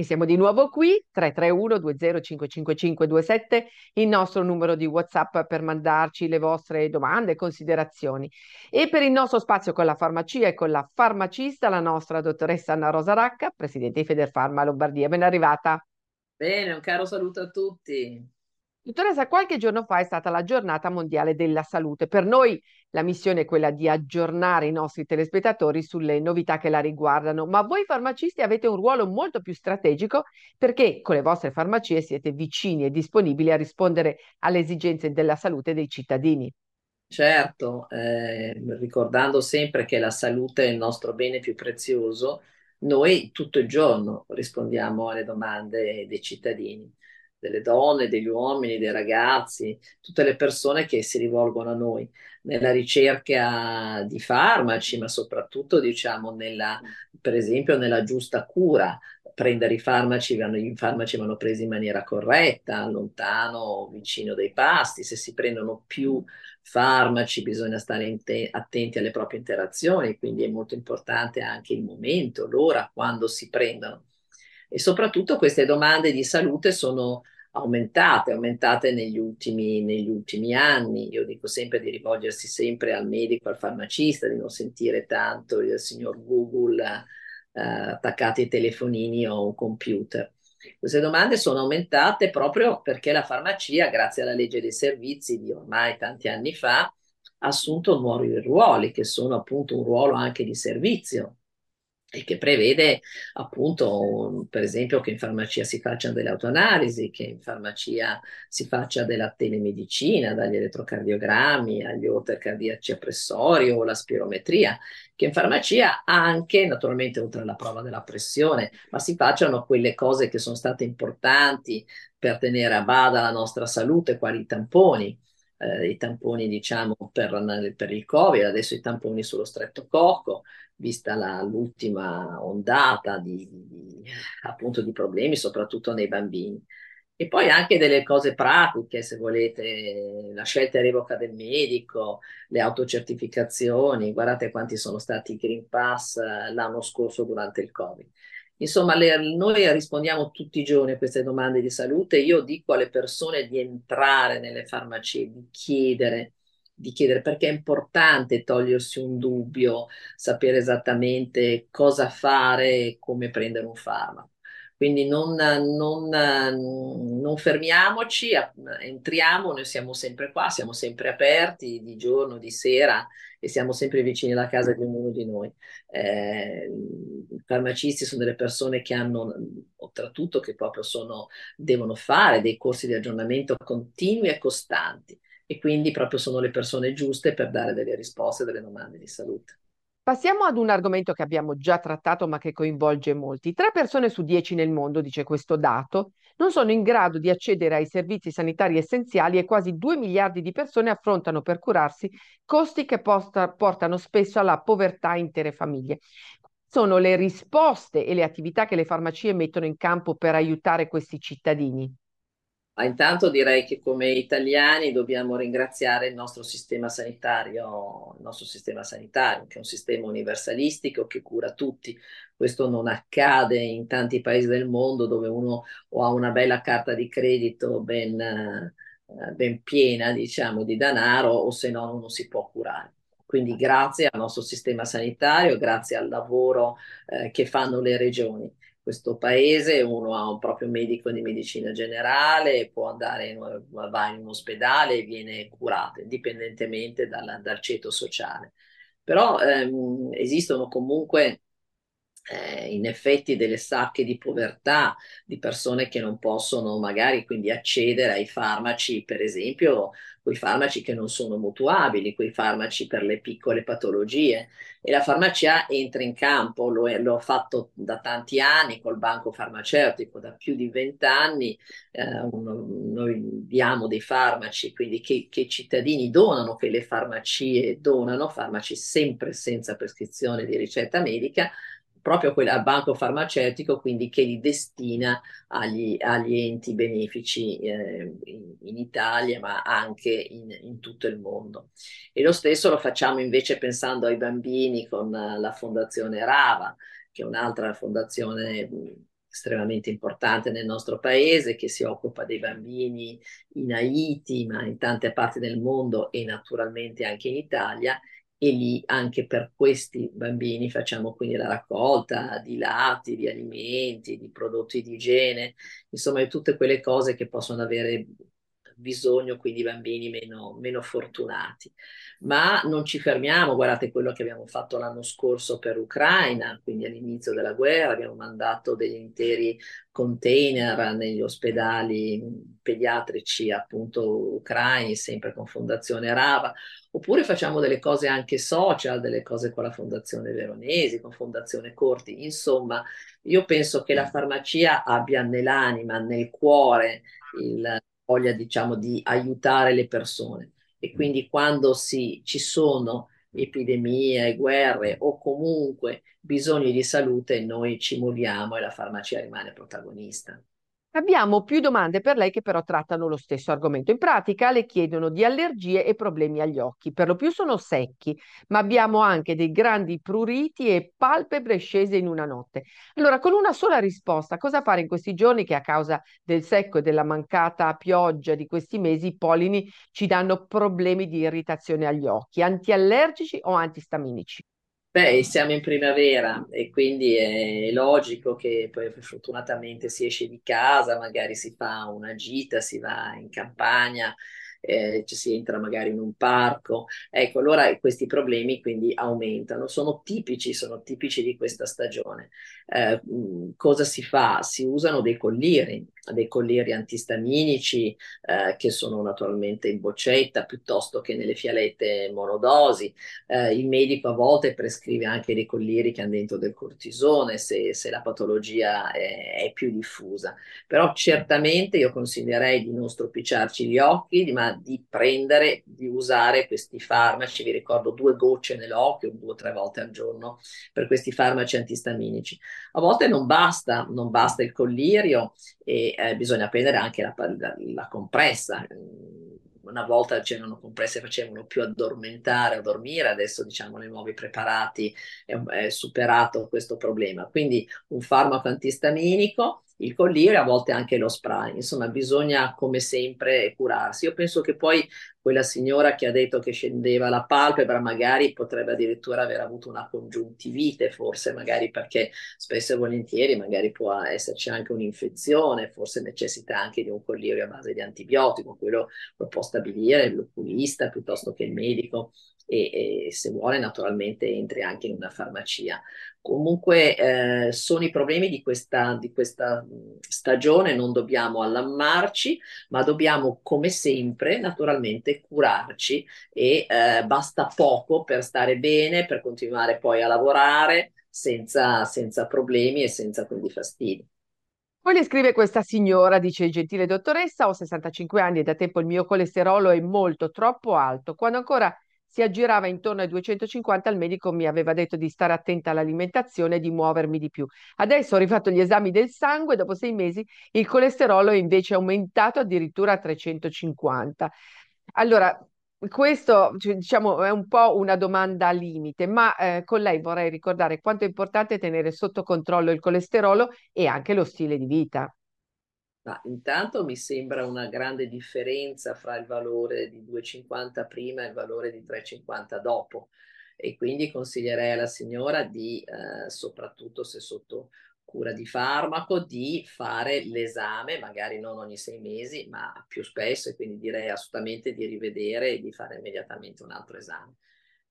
E siamo di nuovo qui, 331-2055-27, il nostro numero di WhatsApp per mandarci le vostre domande e considerazioni. E per il nostro spazio con la farmacia e con la farmacista, la nostra dottoressa Anna Rosa Racca, presidente di Federfarma Lombardia. Ben arrivata. Bene, un caro saluto a tutti. Dottoressa, qualche giorno fa è stata la giornata mondiale della salute. Per noi la missione è quella di aggiornare i nostri telespettatori sulle novità che la riguardano, ma voi farmacisti avete un ruolo molto più strategico perché con le vostre farmacie siete vicini e disponibili a rispondere alle esigenze della salute dei cittadini. Certo, eh, ricordando sempre che la salute è il nostro bene più prezioso, noi tutto il giorno rispondiamo alle domande dei cittadini delle donne, degli uomini, dei ragazzi, tutte le persone che si rivolgono a noi nella ricerca di farmaci, ma soprattutto diciamo nella, per esempio nella giusta cura. Prendere i farmaci, i farmaci vanno presi in maniera corretta, lontano vicino dai pasti. Se si prendono più farmaci bisogna stare te- attenti alle proprie interazioni, quindi è molto importante anche il momento, l'ora, quando si prendono e soprattutto queste domande di salute sono aumentate, aumentate negli ultimi, negli ultimi anni. Io dico sempre di rivolgersi sempre al medico, al farmacista, di non sentire tanto il signor Google eh, attaccati ai telefonini o a un computer. Queste domande sono aumentate proprio perché la farmacia, grazie alla legge dei servizi di ormai tanti anni fa, ha assunto nuovi ruoli, che sono appunto un ruolo anche di servizio e che prevede appunto, per esempio, che in farmacia si facciano delle autoanalisi, che in farmacia si faccia della telemedicina, dagli elettrocardiogrammi agli holter cardiaci pressorio o la spirometria, che in farmacia anche, naturalmente oltre alla prova della pressione, ma si facciano quelle cose che sono state importanti per tenere a bada la nostra salute, quali i tamponi. Eh, i tamponi diciamo per, per il covid, adesso i tamponi sullo streptococcus, vista la, l'ultima ondata di, di, appunto di problemi, soprattutto nei bambini. E poi anche delle cose pratiche, se volete, la scelta e revoca del medico, le autocertificazioni, guardate quanti sono stati i Green Pass eh, l'anno scorso durante il Covid. Insomma, le, noi rispondiamo tutti i giorni a queste domande di salute. Io dico alle persone di entrare nelle farmacie, di chiedere, di chiedere perché è importante togliersi un dubbio, sapere esattamente cosa fare e come prendere un farmaco. Quindi non, non, non, fermiamoci, entriamo, noi siamo sempre qua, siamo sempre aperti di giorno, di sera e siamo sempre vicini alla casa di ognuno di noi. Eh, I farmacisti sono delle persone che hanno, oltretutto, che proprio sono, devono fare dei corsi di aggiornamento continui e costanti e quindi proprio sono le persone giuste per dare delle risposte delle domande di salute. Passiamo ad un argomento che abbiamo già trattato ma che coinvolge molti. Tre persone su dieci nel mondo, dice questo dato, non sono in grado di accedere ai servizi sanitari essenziali e quasi due miliardi di persone affrontano per curarsi costi che posta, portano spesso alla povertà intere famiglie. Sono le risposte e le attività che le farmacie mettono in campo per aiutare questi cittadini? Ma intanto direi che come italiani dobbiamo ringraziare il nostro sistema sanitario, il nostro sistema sanitario, che è un sistema universalistico che cura tutti. Questo non accade in tanti paesi del mondo dove uno ha una bella carta di credito ben, eh, ben piena, diciamo, di denaro o se no non si può curare. Quindi grazie al nostro sistema sanitario, grazie al lavoro eh, che fanno le regioni questo paese, uno ha un proprio medico di medicina generale, può andare in, va in un ospedale e viene curato, indipendentemente dal, dal ceto sociale. Però ehm, esistono comunque eh, in effetti delle sacche di povertà di persone che non possono magari quindi accedere ai farmaci, per esempio quei farmaci che non sono mutuabili, quei farmaci per le piccole patologie. E la farmacia entra in campo, lo, è, l'ho fatto da tanti anni col banco farmaceutico, da più di vent'anni. Eh, noi diamo dei farmaci, quindi che, che i cittadini donano, che le farmacie donano, farmaci sempre senza prescrizione di ricetta medica, proprio quella, al banco farmaceutico, quindi che li destina agli, agli enti benefici eh, in, in, Italia, ma anche in, in, tutto il mondo. E lo stesso lo facciamo invece pensando ai bambini con la Fondazione Rava, che è un'altra fondazione estremamente importante nel nostro paese che si occupa dei bambini in Haiti, ma in tante parti del mondo e naturalmente anche in Italia e lì anche per questi bambini facciamo quindi la raccolta di latte, di alimenti, di prodotti di igiene, insomma di tutte quelle cose che possono avere bisogno quindi bambini meno, meno fortunati. Ma non ci fermiamo, guardate quello che abbiamo fatto l'anno scorso per Ucraina, quindi all'inizio della guerra abbiamo mandato degli interi container negli ospedali pediatrici appunto ucraini, sempre con Fondazione Rava, oppure facciamo delle cose anche social, delle cose con la Fondazione Veronesi, con Fondazione Corti, insomma io penso che la farmacia abbia nell'anima, nel cuore il, voglia diciamo di aiutare le persone e mm. quindi quando si, ci sono epidemie, guerre o comunque bisogni di salute noi ci muoviamo e la farmacia rimane protagonista. Abbiamo più domande per lei che però trattano lo stesso argomento. In pratica le chiedono di allergie e problemi agli occhi. Per lo più sono secchi, ma abbiamo anche dei grandi pruriti e palpebre scese in una notte. Allora, con una sola risposta, cosa fare in questi giorni che a causa del secco e della mancata pioggia di questi mesi i pollini ci danno problemi di irritazione agli occhi, antiallergici o antistaminici? Beh, siamo in primavera e quindi è logico che poi fortunatamente si esce di casa, magari si fa una gita, si va in campagna, eh, ci si entra magari in un parco. Ecco, allora questi problemi quindi aumentano. Sono tipici, sono tipici di questa stagione. Eh, cosa si fa? Si usano dei colliri, dei collieri antistaminici eh, che sono naturalmente in boccetta piuttosto che nelle fialette monodosi. Eh, il medico a volte prescrive anche dei collieri che hanno dentro del cortisone se, se la patologia è, è, più diffusa. Però certamente io consiglierei di non stropicciarci gli occhi, ma di prendere, di usare questi farmaci. Vi ricordo due gocce nell'occhio, due o tre volte al giorno per questi farmaci antistaminici. A volte non basta, non basta il collirio e eh, bisogna prendere anche la, la, la compressa. Una volta c'erano compresse che facevano più addormentare o dormire, adesso diciamo nei nuovi preparati è, è superato questo problema. Quindi un farmaco antistaminico il collirio, a volte anche lo spray. Insomma, bisogna come sempre curarsi. Io penso che poi quella signora che ha detto che scendeva la palpebra magari potrebbe addirittura aver avuto una congiuntivite, forse magari perché spesso e volentieri magari può esserci anche un'infezione, forse necessita anche di un collirio a base di antibiotico, quello lo può stabilire l'oculista piuttosto che il medico e, e, se vuole naturalmente entri anche in una farmacia. Comunque eh, sono i problemi di questa, di questa stagione, non dobbiamo allammarci, ma dobbiamo come sempre naturalmente curarci e eh, basta poco per stare bene, per continuare poi a lavorare senza, senza problemi e senza quindi fastidi. Poi le scrive questa signora, dice gentile dottoressa, ho 65 anni e da tempo il mio colesterolo è molto troppo alto. Quando ancora si aggirava intorno ai 250, il medico mi aveva detto di stare attenta all'alimentazione e di muovermi di più. Adesso ho rifatto gli esami del sangue, dopo sei mesi il colesterolo è invece aumentato addirittura a 350. Allora, questo diciamo, è un po' una domanda limite, ma eh, con lei vorrei ricordare quanto è importante tenere sotto controllo il colesterolo e anche lo stile di vita. Ma intanto mi sembra una grande differenza fra il valore di 2,50 prima e il valore di 3,50 dopo e quindi consiglierei alla signora di, eh, soprattutto se sotto cura di farmaco, di fare l'esame, magari non ogni sei mesi, ma più spesso e quindi direi assolutamente di rivedere e di fare immediatamente un altro esame.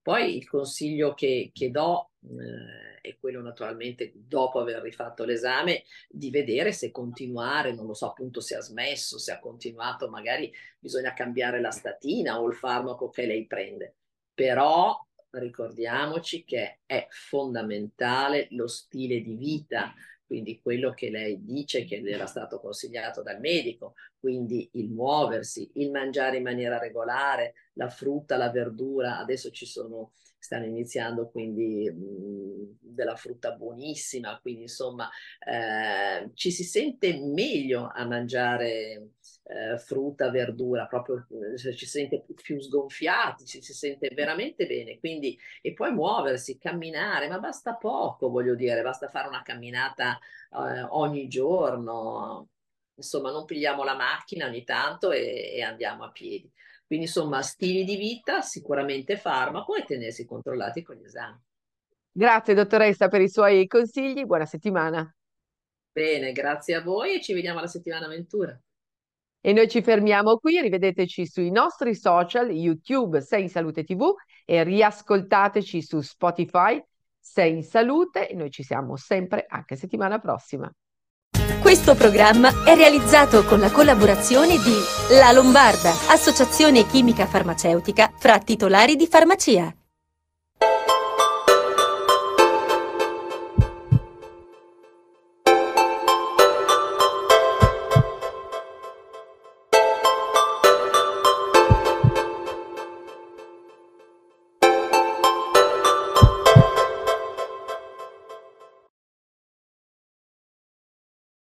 Poi il consiglio che, che do eh, è quello naturalmente dopo aver rifatto l'esame di vedere se continuare, non lo so appunto se ha smesso, se ha continuato, magari bisogna cambiare la statina o il farmaco che lei prende. Però ricordiamoci che è fondamentale lo stile di vita, quindi quello che lei dice che era stato consigliato dal medico, quindi il muoversi, il mangiare in maniera regolare, la frutta, la verdura, adesso ci sono stanno iniziando quindi mh, della frutta buonissima, quindi insomma eh, ci si sente meglio a mangiare eh, frutta, verdura, proprio eh, ci si sente più sgonfiati, ci si sente veramente bene, quindi e poi muoversi, camminare, ma basta poco, voglio dire, basta fare una camminata eh, ogni giorno, insomma non pigliamo la macchina ogni tanto e, e andiamo a piedi. Quindi insomma stili di vita, sicuramente farmaco e tenersi controllati con gli esami. Grazie dottoressa per i suoi consigli, buona settimana. Bene, grazie a voi e ci vediamo alla settimana avventura. E noi ci fermiamo qui, rivedeteci sui nostri social, YouTube Sei in Salute TV e riascoltateci su Spotify Sei in Salute e noi ci siamo sempre anche settimana prossima. Questo programma è realizzato con la collaborazione di La Lombarda, associazione chimica farmaceutica fra titolari di farmacia.